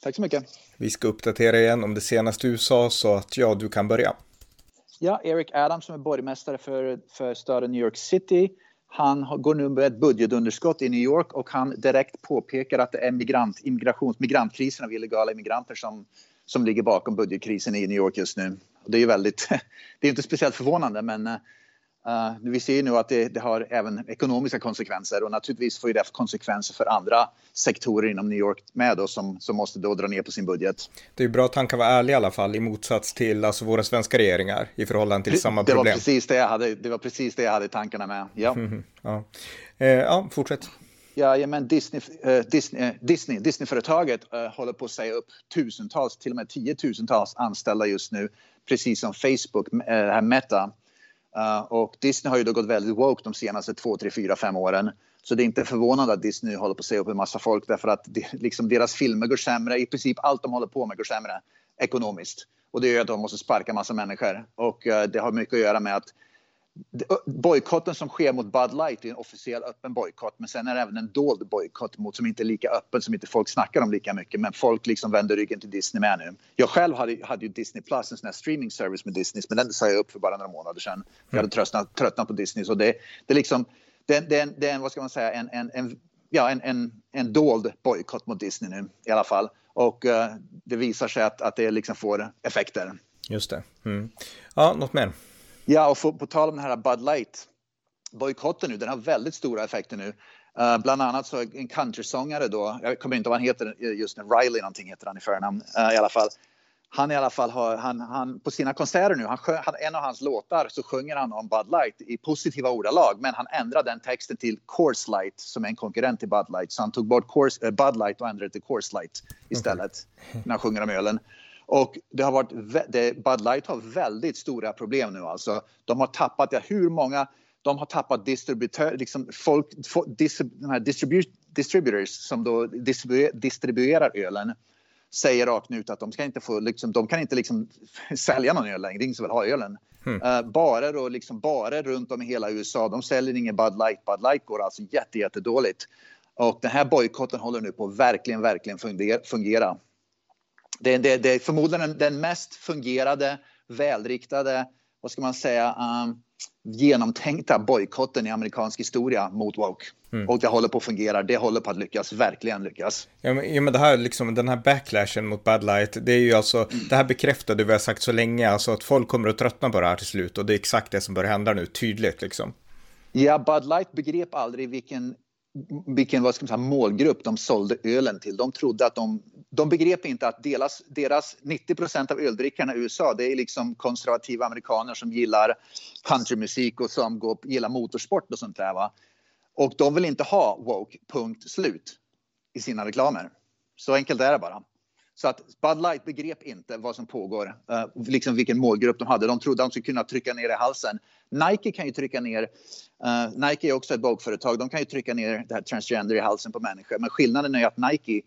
Tack så mycket. Vi ska uppdatera igen om det senaste i USA så att ja, du kan börja. Ja, Eric Adams som är borgmästare för, för staden New York City. Han går nu med ett budgetunderskott i New York och han direkt påpekar att det är migrant, immigrations, migrantkrisen av illegala immigranter som, som ligger bakom budgetkrisen i New York just nu. Och det är ju väldigt, det är inte speciellt förvånande men Uh, vi ser nu att det, det, har även ekonomiska konsekvenser och naturligtvis får det konsekvenser för andra sektorer inom New York med då, som, som måste då dra ner på sin budget. Det är bra att han kan vara ärlig i alla fall i motsats till alltså, våra svenska regeringar i förhållande till samma det problem. Var precis det, jag hade, det var precis det jag hade i tankarna med. Ja, mm, ja. Eh, ja fortsätt. Ja, men Disney, uh, Disney, uh, Disney, Disney-företaget håller på att säga upp tusentals, till och med tiotusentals anställda just nu, precis som Facebook, uh, Meta. Uh, och Disney har ju då gått väldigt woke de senaste två, tre, fyra, fem åren. Så det är inte förvånande att Disney håller på att säga upp en massa folk därför att de, liksom deras filmer går sämre. I princip allt de håller på med går sämre ekonomiskt. Och det gör att de måste sparka massa människor. Och uh, det har mycket att göra med att bojkotten som sker mot Bud Light är en officiell öppen bojkott men sen är det även en dold bojkott mot som inte är lika öppen som inte folk snackar om lika mycket men folk liksom vänder ryggen till Disney med nu. Jag själv hade, hade ju Disney Plus, en sån här streaming service med Disney men den sa jag upp för bara några månader sedan. Jag hade tröttnat, tröttnat på Disney så det, det är liksom det, det, det är en, vad ska man säga, en, en, en ja, en, en, en dold bojkott mot Disney nu i alla fall. Och uh, det visar sig att, att det liksom får effekter. Just det. Mm. Ja, något mer? Ja, och för, på tal om den här Bud Light bojkotten nu, den har väldigt stora effekter nu. Uh, bland annat så en countrysångare då, jag kommer inte ihåg vad han heter just nu, Riley någonting heter han i förnamn uh, i alla fall. Han i alla fall har, han, han på sina konserter nu, han, han, en av hans låtar så sjunger han om Bud Light i positiva ordalag men han ändrade den texten till Coors Light som är en konkurrent till Bud Light. Så han tog bort Coors, uh, Bud Light och ändrade till Coors Light istället okay. när han sjunger om ölen. Och det har varit, det, Bud Light har väldigt stora problem nu alltså. De har tappat, ja, hur många, de har tappat distributör, liksom folk, distrib, de här distribu, distributors som då distribuer, distribuerar ölen säger rakt ut att de ska inte få, liksom, de kan inte liksom sälja någon öl längre, det är ingen som vill ha ölen. Mm. Uh, barer och liksom barer runt om i hela USA, de säljer ingen Bud Light. Bud Light går alltså jätte, jättedåligt. Och den här bojkotten håller nu på att verkligen, verkligen fungera. Det, det, det är förmodligen den mest fungerade, välriktade, vad ska man säga, um, genomtänkta bojkotten i amerikansk historia mot woke. Mm. Och det håller på att fungera, det håller på att lyckas, verkligen lyckas. Ja men, ja, men det här liksom, den här backlashen mot Bad Light, det är ju alltså, mm. det här bekräftar det vi har sagt så länge, alltså att folk kommer att tröttna på det här till slut och det är exakt det som börjar hända nu, tydligt liksom. Ja, Bud Light begrep aldrig vilken vilken vad ska man säga, målgrupp de sålde ölen till. De trodde att de, de begrep inte att deras, deras 90% av öldrickarna i USA det är liksom konservativa amerikaner som gillar countrymusik och som går, gillar motorsport och sånt där. Va? Och de vill inte ha woke, punkt slut, i sina reklamer. Så enkelt är det bara. Så att Bud Light begrep inte vad som pågår, uh, liksom vilken målgrupp de hade. De trodde att de skulle kunna trycka ner i halsen. Nike kan ju trycka ner, uh, Nike är också ett bokföretag, de kan ju trycka ner det här transgender i halsen på människor. Men skillnaden är ju att Nike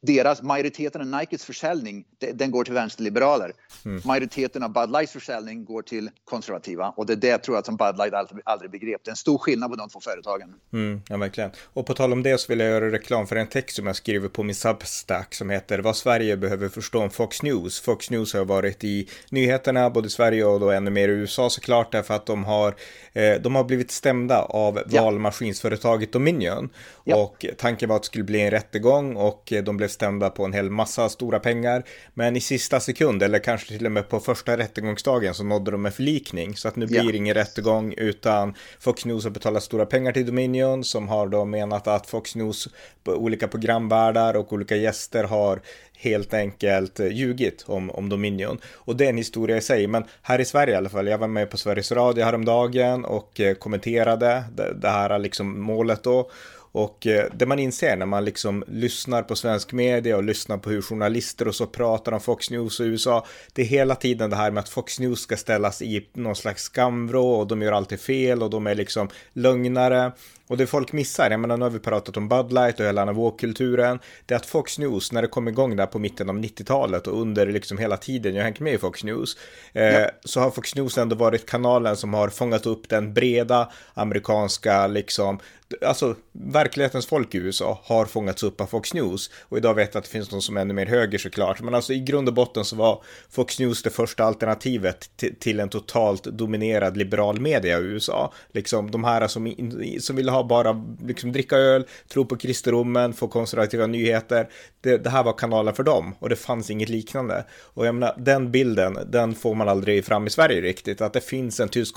deras, majoriteten av Nikes försäljning den går till vänsterliberaler. Mm. Majoriteten av Bud Lights försäljning går till konservativa. Och det är det jag tror att som Bud Light aldrig, aldrig begrep. Det är en stor skillnad på de två företagen. Mm, ja, verkligen. Och på tal om det så vill jag göra reklam för en text som jag skriver på min Substack som heter Vad Sverige behöver förstå om Fox News. Fox News har varit i nyheterna både i Sverige och då ännu mer i USA såklart därför att de har, eh, de har blivit stämda av ja. valmaskinsföretaget Dominion. Ja. Och tanken var att det skulle bli en rättegång och de blev blev stämda på en hel massa stora pengar. Men i sista sekund, eller kanske till och med på första rättegångsdagen, så nådde de en förlikning. Så att nu blir det ingen rättegång, utan Fox News har betalat stora pengar till Dominion, som har då menat att Fox News, olika programvärdar och olika gäster har helt enkelt ljugit om, om Dominion. Och det är en historia i sig, men här i Sverige i alla fall, jag var med på Sveriges Radio häromdagen och eh, kommenterade det, det här liksom målet då. Och eh, det man inser när man liksom lyssnar på svensk media och lyssnar på hur journalister och så pratar om Fox News och USA, det är hela tiden det här med att Fox News ska ställas i någon slags skamvrå och de gör alltid fel och de är liksom lögnare. Och det folk missar, jag menar nu har vi pratat om Bud Light och hela analogkulturen, det är att Fox News, när det kom igång där på mitten av 90-talet och under liksom hela tiden jag hängt med i Fox News, eh, ja. så har Fox News ändå varit kanalen som har fångat upp den breda amerikanska liksom alltså verklighetens folk i USA har fångats upp av Fox News och idag vet jag att det finns någon som är ännu mer höger såklart. Men alltså i grund och botten så var Fox News det första alternativet till en totalt dominerad liberal media i USA. Liksom de här som, som vill ha bara liksom dricka öl, tro på kristendomen, få konservativa nyheter. Det, det, här var kanalen för dem och det fanns inget liknande. Och jag menar den bilden, den får man aldrig fram i Sverige riktigt. Att det finns en tysk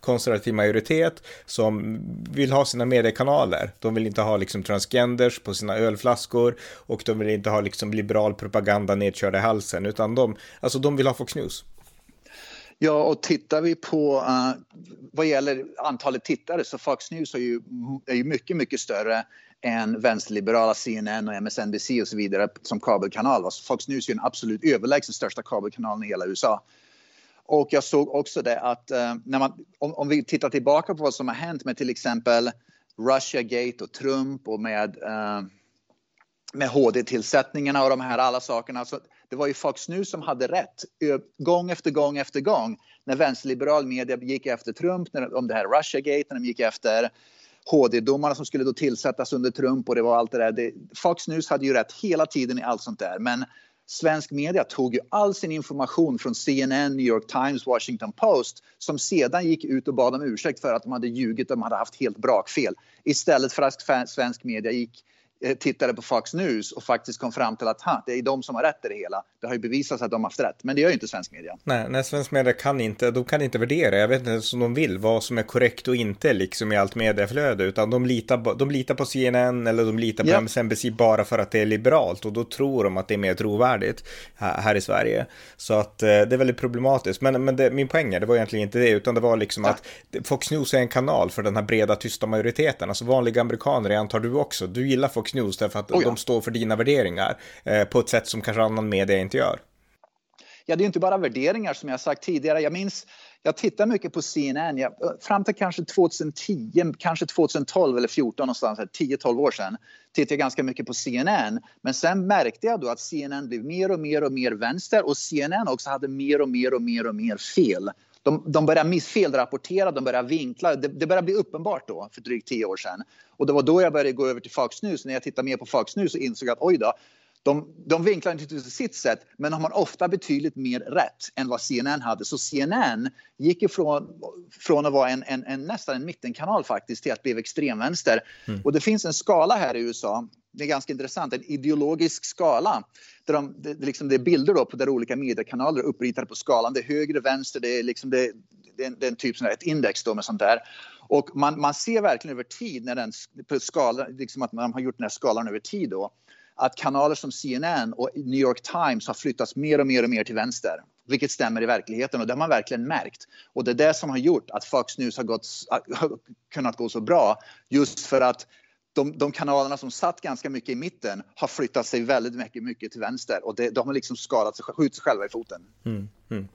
konservativ majoritet som vill ha sina mediekanaler. De vill inte ha liksom transgenders på sina ölflaskor och de vill inte ha liksom liberal propaganda nedkörda i halsen, utan de, alltså de vill ha Fox News. Ja, och tittar vi på uh, vad gäller antalet tittare så Fox News är ju, är ju mycket, mycket större än vänsterliberala CNN och MSNBC och så vidare som kabelkanal. Så Fox News är den absolut överlägset största kabelkanalen i hela USA. Och jag såg också det att uh, när man, om, om, vi tittar tillbaka på vad som har hänt med till exempel Russiagate och Trump och med, uh, med HD-tillsättningarna och de här alla sakerna. Så det var ju Fox News som hade rätt gång efter gång efter gång när vänsterliberal media gick efter Trump, när, om det här Russiagate, när de gick efter HD-domarna som skulle då tillsättas under Trump och det var allt det där. Det, Fox News hade ju rätt hela tiden i allt sånt där. Men svensk media tog ju all sin information från CNN, New York Times, Washington Post som sedan gick ut och bad om ursäkt för att de hade ljugit, de hade haft helt brakfel. Istället för att svensk media gick tittade på Fox News och faktiskt kom fram till att ha, det är de som har rätt i det hela. Det har ju bevisats att de har haft rätt, men det gör ju inte svensk media. Nej, nej svensk media kan inte, de kan inte värdera, jag vet inte som de vill, vad som är korrekt och inte liksom i allt medieflöde, utan de litar, de litar på CNN eller de litar på ja. MSNBC bara för att det är liberalt och då tror de att det är mer trovärdigt här, här i Sverige. Så att eh, det är väldigt problematiskt, men, men det, min poäng är, det var egentligen inte det, utan det var liksom ja. att Fox News är en kanal för den här breda tysta majoriteten, alltså vanliga amerikaner, jag antar du också, du gillar Fox Fox News därför att oh ja. de står för dina värderingar eh, på ett sätt som kanske annan media inte gör. Ja, det är inte bara värderingar som jag sagt tidigare. Jag minns, jag tittar mycket på CNN. Jag, fram till kanske 2010, kanske 2012 eller 2014 någonstans, 10-12 år sedan, tittade jag ganska mycket på CNN. Men sen märkte jag då att CNN blev mer och mer och mer vänster och CNN också hade mer och mer och mer och mer fel. De, de började missfelrapportera, de började vinkla. Det, det började bli uppenbart då, för drygt tio år sedan. Och det var då jag började gå över till Fox News. När jag tittade mer på Fox News så insåg jag att oj då, de, de vinklar inte till sitt sätt, men de har ofta betydligt mer rätt än vad CNN hade. Så CNN gick ifrån från att vara en, en, en nästan en mittenkanal faktiskt till att bli extremvänster. Mm. Och det finns en skala här i USA, det är ganska intressant, en ideologisk skala. Där de, det, liksom det är bilder då på där olika mediekanaler är uppritade på skalan. Det är höger, vänster, det är, liksom det, det är en, det är en typ sån ett index då med sånt där. Och man, man ser verkligen över tid när den, på skala, liksom att man har gjort den här skalan över tid då att kanaler som CNN och New York Times har flyttats mer och mer och mer till vänster. Vilket stämmer i verkligheten och det har man verkligen märkt. Och det är det som har gjort att Fox News har, gått, har kunnat gå så bra. Just för att de, de, kanalerna som satt ganska mycket i mitten har flyttat sig väldigt mycket, mycket till vänster och det, de har liksom skadat sig, skjutit sig själva i foten. Mm, mm.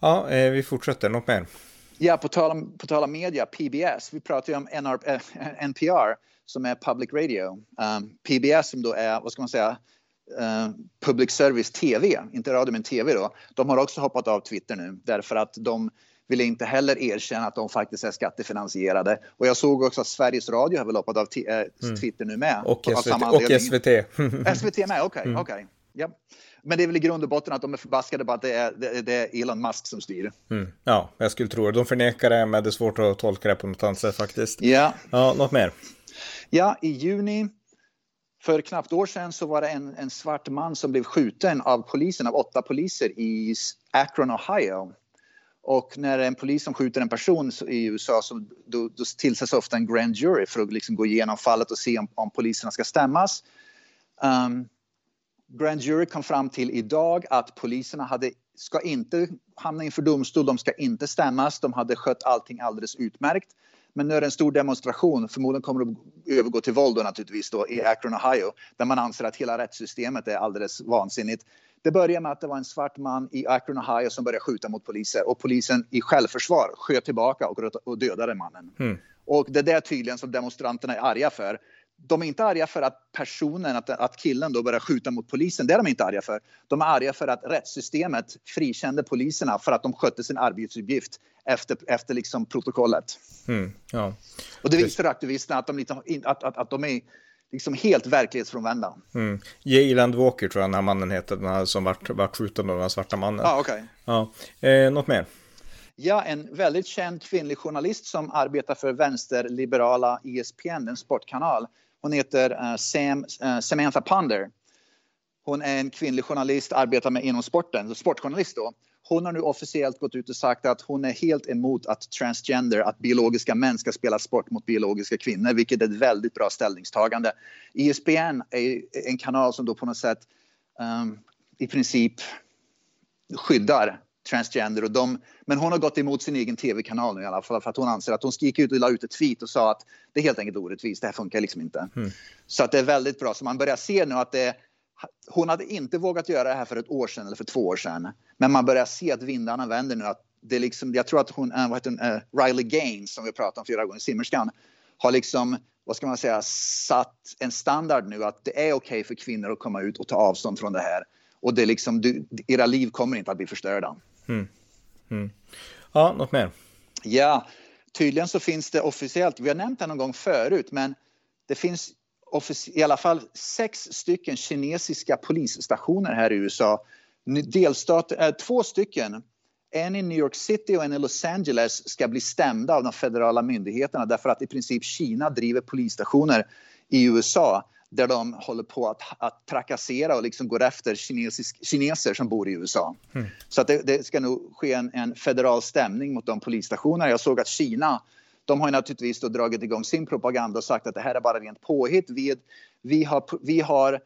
Ja, eh, vi fortsätter. Något mer? Ja, på tal om, på tal om media, PBS. Vi pratar ju om NR, äh, NPR som är public radio. Um, PBS som då är, vad ska man säga, uh, public service TV, inte radio men TV då. De har också hoppat av Twitter nu därför att de vill inte heller erkänna att de faktiskt är skattefinansierade. Och jag såg också att Sveriges Radio har väl hoppat av äh, Twitter nu med. Och SVT. Och SVT, SVT med, okej. Okay, mm. okay. Ja. Men det är väl i grund och botten att de är förbaskade på att det är, det, det är Elon Musk som styr. Mm. Ja, jag skulle tro det. De förnekar det, men det är svårt att tolka det på något annat sätt faktiskt. Ja. Ja, något mer? Ja, i juni för knappt år sedan så var det en, en svart man som blev skjuten av polisen, av åtta poliser i Akron, Ohio. Och när en polis som skjuter en person i USA så då, då tillsätts ofta en grand jury för att liksom gå igenom fallet och se om, om poliserna ska stämmas. Um, grand jury kom fram till idag att poliserna hade, ska inte hamna inför domstol, de ska inte stämmas, de hade skött allting alldeles utmärkt. Men nu är det en stor demonstration, förmodligen kommer det att övergå till våld då, naturligtvis då, i Akron, Ohio, där man anser att hela rättssystemet är alldeles vansinnigt. Det började med att det var en svart man i Akron, Ohio som började skjuta mot poliser och polisen i självförsvar sköt tillbaka och, dödade mannen. Mm. Och det är det tydligen som demonstranterna är arga för de är inte arga för att personen, att, att killen då börjar skjuta mot polisen. Det är de inte arga för. De är arga för att rättssystemet frikände poliserna för att de skötte sin arbetsuppgift efter, efter liksom protokollet. Mm, ja. Och det visar aktivisterna att de, lite, att, att, att de är liksom helt verklighetsfrånvända. Mm. Jayland Walker tror jag den här mannen heter, den här som vart, vart skjuten av den svarta mannen. Ah, okay. ja, eh, något mer? Ja, en väldigt känd kvinnlig journalist som arbetar för vänsterliberala ESPN, en sportkanal. Hon heter uh, Sam, uh, Samantha Ponder. Hon är en kvinnlig journalist, arbetar med inom sporten, sportjournalist då. Hon har nu officiellt gått ut och sagt att hon är helt emot att transgender, att biologiska män ska spela sport mot biologiska kvinnor, vilket är ett väldigt bra ställningstagande. ESPN är en kanal som då på något sätt um, i princip skyddar transgender och de, men hon har gått emot sin egen tv-kanal nu i alla fall för att hon anser att hon gick ut och la ut ett tweet och sa att det är helt enkelt orättvist, det här funkar liksom inte. Mm. Så att det är väldigt bra, så man börjar se nu att det hon hade inte vågat göra det här för ett år sedan eller för två år sedan. Men man börjar se att vindarna vänder nu. Att det liksom, jag tror att hon, äh, vad heter hon äh, Riley Gaines som vi pratat om flera gånger, simmerskan, har liksom, vad ska man säga, satt en standard nu att det är okej okay för kvinnor att komma ut och ta avstånd från det här. Och det är liksom, du, era liv kommer inte att bli förstörda. Mm. Mm. Ja, något mer? Ja, tydligen så finns det officiellt, vi har nämnt det någon gång förut, men det finns i alla fall sex stycken kinesiska polisstationer här i USA. Delstat, äh, två stycken, en i New York City och en i Los Angeles ska bli stämda av de federala myndigheterna därför att i princip Kina driver polisstationer i USA där de håller på att, att trakassera och liksom går efter kinesisk, kineser som bor i USA. Mm. Så att det, det, ska nog ske en, en, federal stämning mot de polisstationerna. Jag såg att Kina, de har naturligtvis då dragit igång sin propaganda och sagt att det här är bara rent påhitt. Vi, vi, har, vi har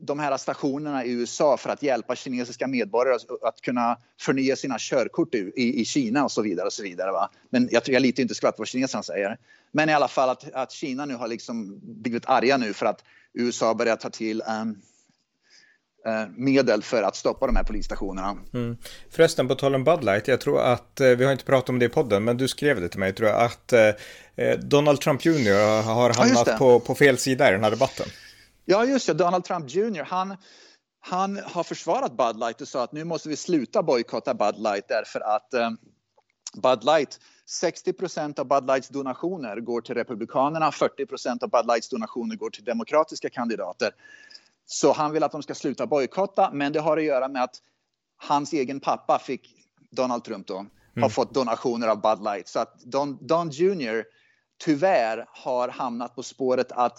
de här stationerna i USA för att hjälpa kinesiska medborgare att, kunna förnya sina körkort i, i, Kina och så vidare. och så vidare. Va? Men jag, jag litar inte skvatt på vad kineserna säger. Men i alla fall att, att Kina nu har liksom blivit arga nu för att USA börjar ta till um, medel för att stoppa de här polisstationerna. Mm. Förresten, på tal om Bud Light, jag tror att, uh, vi har inte pratat om det i podden, men du skrev det till mig, tror jag, att uh, Donald Trump Jr har hamnat ja, på, på fel sida i den här debatten. Ja, just det. Donald Trump Jr. Han, han har försvarat Bud Light och sa att nu måste vi sluta bojkotta Bud Light därför att um, Bud Light 60 procent av Bud Lights donationer går till Republikanerna, 40 procent av Bud Lights donationer går till demokratiska kandidater. Så han vill att de ska sluta bojkotta, men det har att göra med att hans egen pappa fick, Donald Trump då, mm. har fått donationer av Bud Light. Så att Don, Don Jr tyvärr har hamnat på spåret att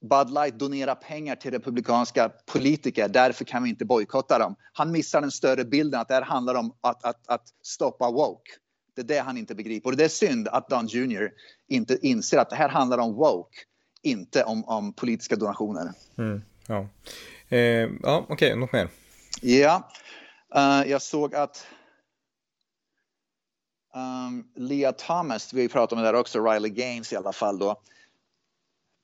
Bud Light donerar pengar till republikanska politiker, därför kan vi inte bojkotta dem. Han missar den större bilden att det här handlar om att, att, att stoppa woke. Det är det han inte begriper. Och det är synd att Don Jr inte inser att det här handlar om woke, inte om, om politiska donationer. Mm, ja, eh, ja okej, okay, något mer? Ja, uh, jag såg att ehm, um, Leah Thomas, vi pratat om det där också, Riley Gaines i alla fall då.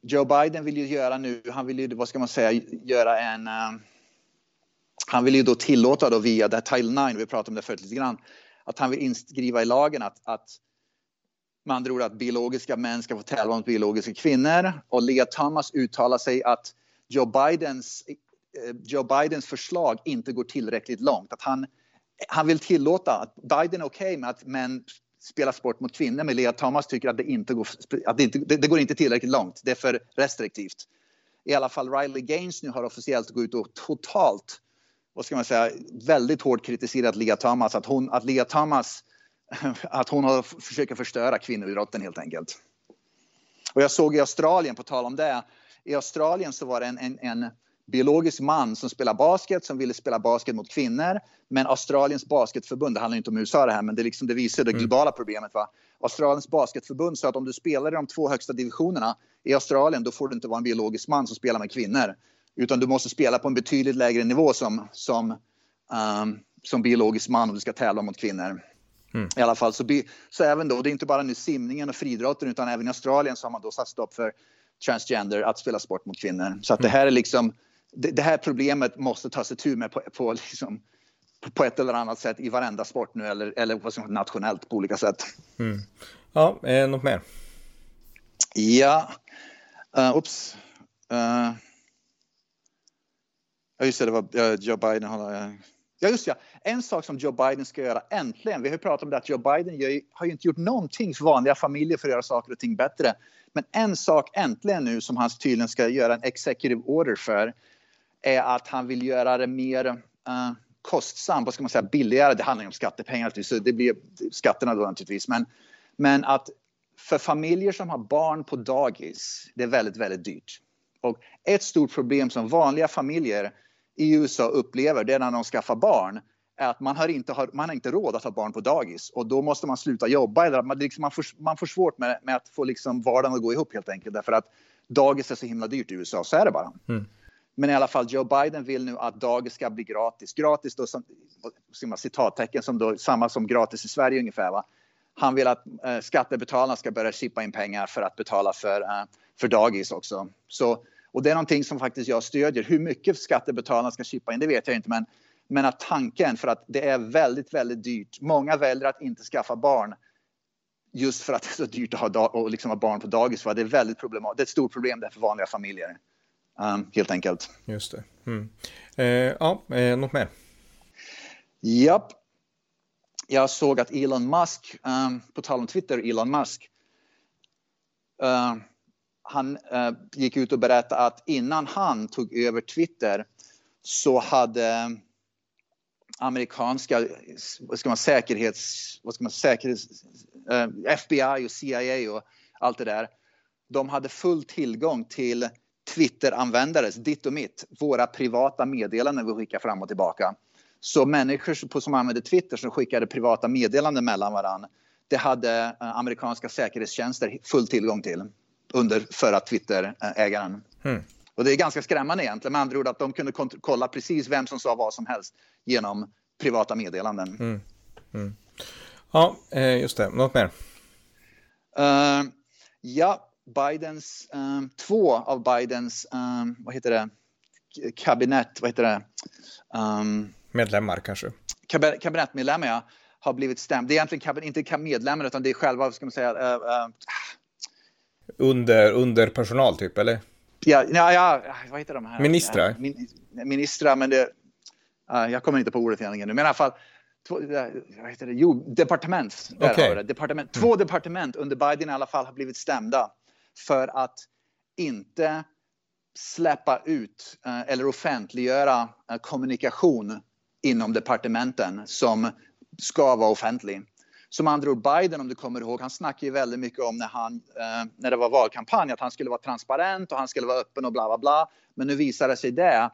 Joe Biden vill ju göra nu, han vill ju, vad ska man säga, göra en... Um, han vill ju då tillåta då via det här Title 9, vi pratade om det förut lite grann, att han vill inskriva i lagen att, att med andra ord att biologiska män ska få tävla mot biologiska kvinnor. Och Leah Thomas uttalar sig att Joe Bidens, eh, Joe Bidens förslag inte går tillräckligt långt. Att han, han vill tillåta att Biden är okej okay med att män spelar sport mot kvinnor men Lea Thomas tycker att det inte går, att det, inte, det, det går inte tillräckligt långt. Det är för restriktivt. I alla fall Riley Gaines nu har officiellt gått ut och totalt vad ska man säga, väldigt hårt kritiserat Lia Thomas. Att hon, att Lea Thomas att hon har, försöker förstöra kvinnoidrotten helt enkelt. Och jag såg i Australien, på tal om det, i Australien så var det en, en, en biologisk man som spelar basket som ville spela basket mot kvinnor. Men Australiens basketförbund, det handlar inte om USA det här, men det, liksom, det visar det mm. globala problemet. Va? Australiens basketförbund sa att om du spelar i de två högsta divisionerna i Australien, då får du inte vara en biologisk man som spelar med kvinnor. Utan du måste spela på en betydligt lägre nivå som, som, um, som biologisk man om du ska tävla mot kvinnor. Mm. I alla fall så, så även då, det är inte bara nu simningen och friidrotten utan även i Australien så har man då satt stopp för transgender att spela sport mot kvinnor. Så att det mm. här är liksom, det, det här problemet måste tas itu med på, på, liksom, på ett eller annat sätt i varenda sport nu eller, eller vad som nationellt på olika sätt. Mm. Ja, eh, något mer? Ja, uh, ups. Uh, ja, just det, det var uh, Joe Biden. Uh, ja, just ja. En sak som Joe Biden ska göra äntligen. Vi har ju pratat om det att Joe Biden gör, har ju inte gjort någonting för vanliga familjer för att göra saker och ting bättre. Men en sak äntligen nu som han tydligen ska göra en executive order för är att han vill göra det mer uh, kostsamt, vad ska man säga, billigare. Det handlar ju om skattepengar, så det blir skatterna då naturligtvis. Men, men att för familjer som har barn på dagis, det är väldigt, väldigt dyrt. Och ett stort problem som vanliga familjer i USA upplever, det är när de skaffar barn, är att man har inte, har, man har inte råd att ha barn på dagis och då måste man sluta jobba. Eller man, liksom, man, får, man får svårt med, med att få liksom vardagen att gå ihop helt enkelt därför att dagis är så himla dyrt i USA, så är det bara. Mm. Men i alla fall, Joe Biden vill nu att dagis ska bli gratis. Gratis då, som, citattecken, som då, samma som gratis i Sverige ungefär. Va? Han vill att eh, skattebetalarna ska börja chippa in pengar för att betala för, eh, för dagis också. Så, och det är någonting som faktiskt jag stödjer. Hur mycket skattebetalarna ska chippa in, det vet jag inte. Men, men att tanken, för att det är väldigt, väldigt dyrt. Många väljer att inte skaffa barn just för att det är så dyrt att ha, och liksom ha barn på dagis. Va? Det är väldigt problematiskt. Det är ett stort problem för vanliga familjer. Um, helt enkelt. Just det. Mm. Eh, ja, eh, något mer? Japp. Jag såg att Elon Musk, um, på tal om Twitter, Elon Musk, uh, han eh, gick ut och berättade att innan han tog över Twitter så hade amerikanska vad ska man, säkerhets, vad ska man, säkerhets eh, FBI och CIA och allt det där. De hade full tillgång till Twitter-användares, ditt och mitt, våra privata meddelanden vi skickar fram och tillbaka. Så människor som använder Twitter som skickade privata meddelanden mellan varandra, det hade eh, amerikanska säkerhetstjänster full tillgång till under förra Twitter-ägaren. Mm. Och det är ganska skrämmande egentligen, med andra ord att de kunde kolla precis vem som sa vad som helst genom privata meddelanden. Mm. Mm. Ja, eh, just det. Något mer? Uh, ja, Bidens, um, två av Bidens, um, vad heter det, kabinett, vad heter det? Um, Medlemmar kanske? Kabinettmedlemmar, ja, har blivit stämd. Det är egentligen inte medlemmar utan det är själva, ska man säga, uh, uh, under, under personal typ, eller? Ja, ja, ja, vad heter de här? Ministrar? Min, ministrar, men det, uh, jag kommer inte på ordet egentligen nu, men i alla fall två, vad heter det? Jo, departement. Där okay. har det. departement. Två mm. departement under Biden i alla fall har blivit stämda för att inte släppa ut eh, eller offentliggöra eh, kommunikation inom departementen som ska vara offentlig. Som andra ord, Biden, om du kommer ihåg, han snackade ju väldigt mycket om när, han, eh, när det var valkampanj att han skulle vara transparent och han skulle vara öppen och bla bla bla. Men nu visar det sig det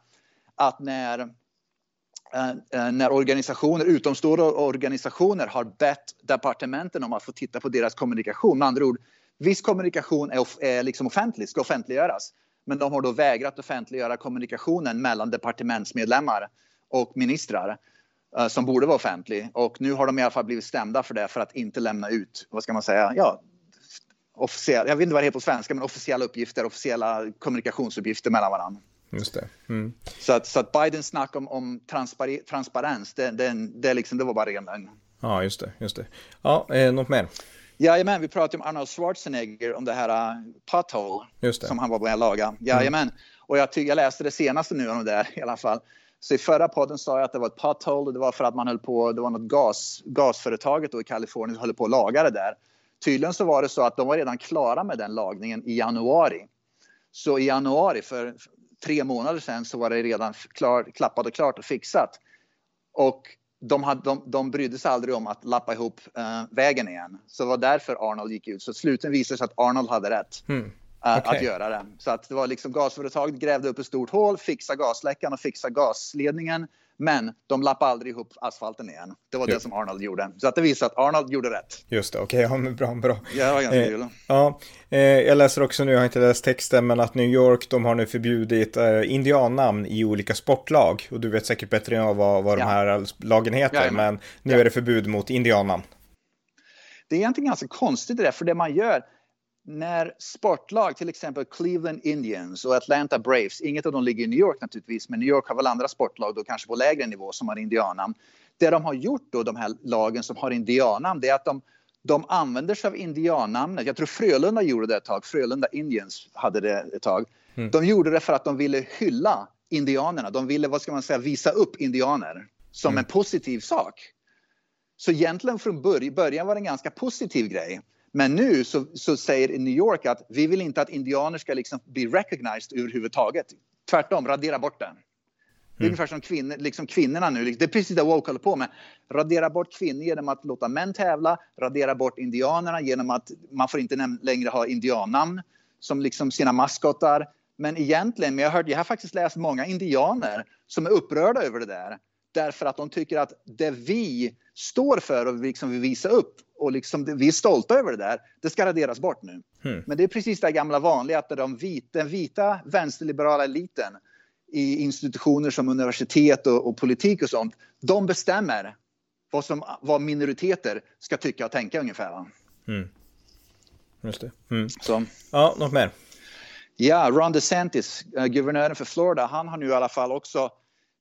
att när eh, eh, när organisationer, utomstående organisationer har bett departementen om att få titta på deras kommunikation. Med andra ord, Viss kommunikation är, off är liksom offentlig, ska offentliggöras. Men de har då vägrat offentliggöra kommunikationen mellan departementsmedlemmar och ministrar som borde vara offentlig. Och nu har de i alla fall blivit stämda för det för att inte lämna ut, vad ska man säga, ja, officiella, jag vet inte vad det heter på svenska, men officiella uppgifter, officiella kommunikationsuppgifter mellan varandra. Just det. Mm. Så, att, så att Bidens snack om, om transpar transparens, det, det, det, liksom, det var bara ren lögn. Ja, just det. Just det. Ja, eh, något mer? Jajamän, vi pratade om Arnold Schwarzenegger, om det här uh, pothole som han var på att laga. Mm. Jajamän. Mm. Och jag, jag läste det senaste nu om det där i alla fall. Så i förra podden sa jag att det var ett pothole och det var för att man höll på, det var något gas, gasföretaget då i Kalifornien som höll på att laga det där. Tydligen så var det så att de var redan klara med den lagningen i januari. Så i januari, för tre månader sedan, så var det redan klar, klappat och klart och fixat. Och de, hade, de, de brydde sig aldrig om att lappa ihop eh, vägen igen. Så det var därför Arnold gick ut. Så slutligen visade sig att Arnold hade rätt. Mm. Okay. Att göra det. Så att det var liksom gasföretaget grävde upp ett stort hål, fixade gasläckan och fixade gasledningen. Men de lappade aldrig ihop asfalten igen. Det var jo. det som Arnold gjorde. Så att det visar att Arnold gjorde rätt. Just det, okej, okay, ja, bra, bra. Ja, det var ganska eh, Ja, eh, jag läser också nu, jag har inte läst texten, men att New York, de har nu förbjudit eh, indiannamn i olika sportlag. Och du vet säkert bättre än jag vad, vad ja. de här lagen heter, ja, men nu ja. är det förbud mot indiannamn. det är egentligen ganska konstigt det där, för det man gör när sportlag, till exempel Cleveland Indians och Atlanta Braves, inget av dem ligger i New York naturligtvis, men New York har väl andra sportlag då kanske på lägre nivå som har indiannamn. Det de har gjort då, de här lagen som har indiannamn, det är att de, de använder sig av indiannamnet. Jag tror Frölunda gjorde det ett tag, Frölunda Indians hade det ett tag. Mm. De gjorde det för att de ville hylla indianerna. De ville, vad ska man säga, visa upp indianer som mm. en positiv sak. Så egentligen från början var det en ganska positiv grej. Men nu så, så säger New York att vi vill inte att indianer ska liksom bli recognized överhuvudtaget. Tvärtom, radera bort den. Det är mm. ungefär som kvinnor, liksom kvinnorna nu. Det är precis det woke håller på med. Radera bort kvinnor genom att låta män tävla. Radera bort indianerna genom att man får inte längre ha indiannamn som liksom sina maskotar. Men egentligen, men jag, hört, jag har faktiskt läst många indianer som är upprörda över det där. Därför att de tycker att det vi står för och liksom vill visa upp och liksom, vi är stolta över det där, det ska raderas bort nu. Mm. Men det är precis det gamla vanliga att de vita, den vita vänsterliberala eliten i institutioner som universitet och, och, politik och sånt, de bestämmer vad, som, vad minoriteter ska tycka och tänka ungefär. Mm. Just det. Mm. Så. Ja, något mer? Ja, Ron DeSantis, uh, guvernören för Florida, han har nu i alla fall också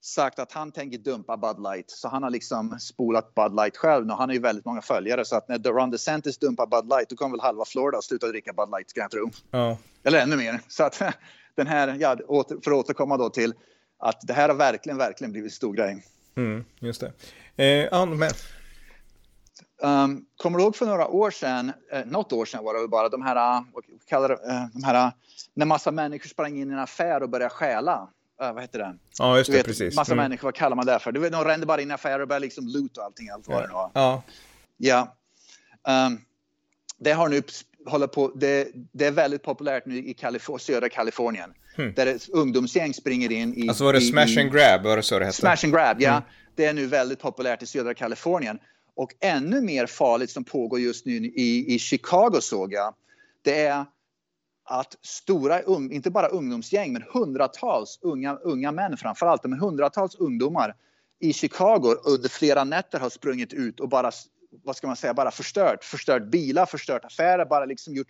sagt att han tänker dumpa Bud Light. Så han har liksom spolat Bud Light själv nu. Han har ju väldigt många följare så att när Ron DeSantis dumpar Bud Light då kommer väl halva Florida sluta dricka Bud Light ska jag tro. Ja. Eller ännu mer. Så att den här, ja, för att återkomma då till att det här har verkligen, verkligen blivit stor grej. Mm, just det. Eh, men... Um, kommer du ihåg för några år sedan, eh, något år sedan var det väl bara, de här, vad kallar eh, de här, när massa människor sprang in i en affär och började stjäla uh, vad heter det? Ja, just det, vet, precis. Massa mm. människor, vad kallar man det för? Du vet, de rände bara in affärer och började liksom loot och allting. Allt vad ja. ja. Ja. Um, det har nu håller på, det, det, är väldigt populärt nu i Kalifor södra Kalifornien. Hmm. Där ett ungdomsgäng springer in i... Alltså var det i, smash and grab? Var det så det hette? Smash and grab, ja. Mm. Det är nu väldigt populärt i södra Kalifornien. Och ännu mer farligt som pågår just nu i, i Chicago såg jag. Det är att stora, um, inte bara ungdomsgäng, men hundratals unga, unga män framför allt, men hundratals ungdomar i Chicago under flera nätter har sprungit ut och bara, vad ska man säga, bara förstört. Förstört bilar, förstört affärer, bara liksom gjort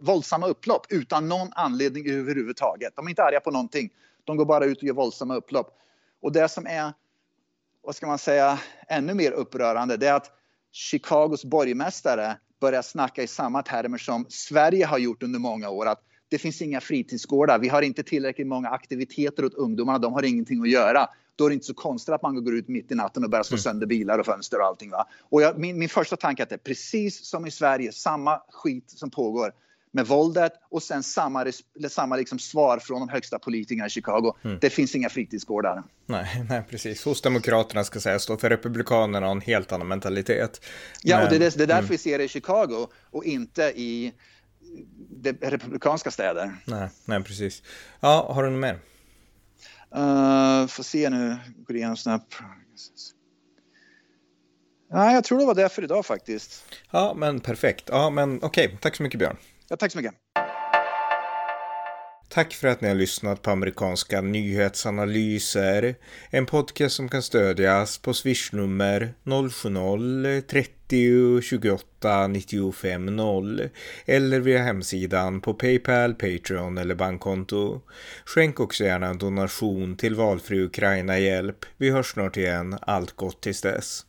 våldsamma upplopp utan någon anledning överhuvudtaget. De är inte arga på någonting. De går bara ut och gör våldsamma upplopp. Och det som är, vad ska man säga, ännu mer upprörande, det är att Chicagos borgmästare börja snacka i samma termer som Sverige har gjort under många år. Att det finns inga fritidsgårdar, vi har inte tillräckligt många aktiviteter åt ungdomarna, de har ingenting att göra. Då är det inte så konstigt att man går ut mitt i natten och börjar slå mm. sönder bilar och fönster och allting. Va? Och jag, min, min första tanke är att det är precis som i Sverige, samma skit som pågår med våldet och sen samma, samma liksom svar från de högsta politikerna i Chicago. Mm. Det finns inga fritidsgårdar. Nej, nej, precis. Hos Demokraterna ska sägas då, för Republikanerna har en helt annan mentalitet. Ja, Men, och det det är därför mm. vi ser det i Chicago och inte i de republikanska städer. Nej, nej, precis. Ja, har du något mer? Uh, får se nu, går igenom snabbt. Nej, jag tror det var det för idag faktiskt. Ja, men perfekt. Ja, men okej. Okay. Tack så mycket Björn. Ja, tack så mycket. Tack för att ni har lyssnat på amerikanska nyhetsanalyser. En podcast som kan stödjas på swishnummer 070-30 28 95 0 eller via hemsidan på Paypal, Patreon eller bankkonto. Skänk också gärna en donation till valfri Ukraina-hjälp. Vi hörs snart igen. Allt gott tills dess.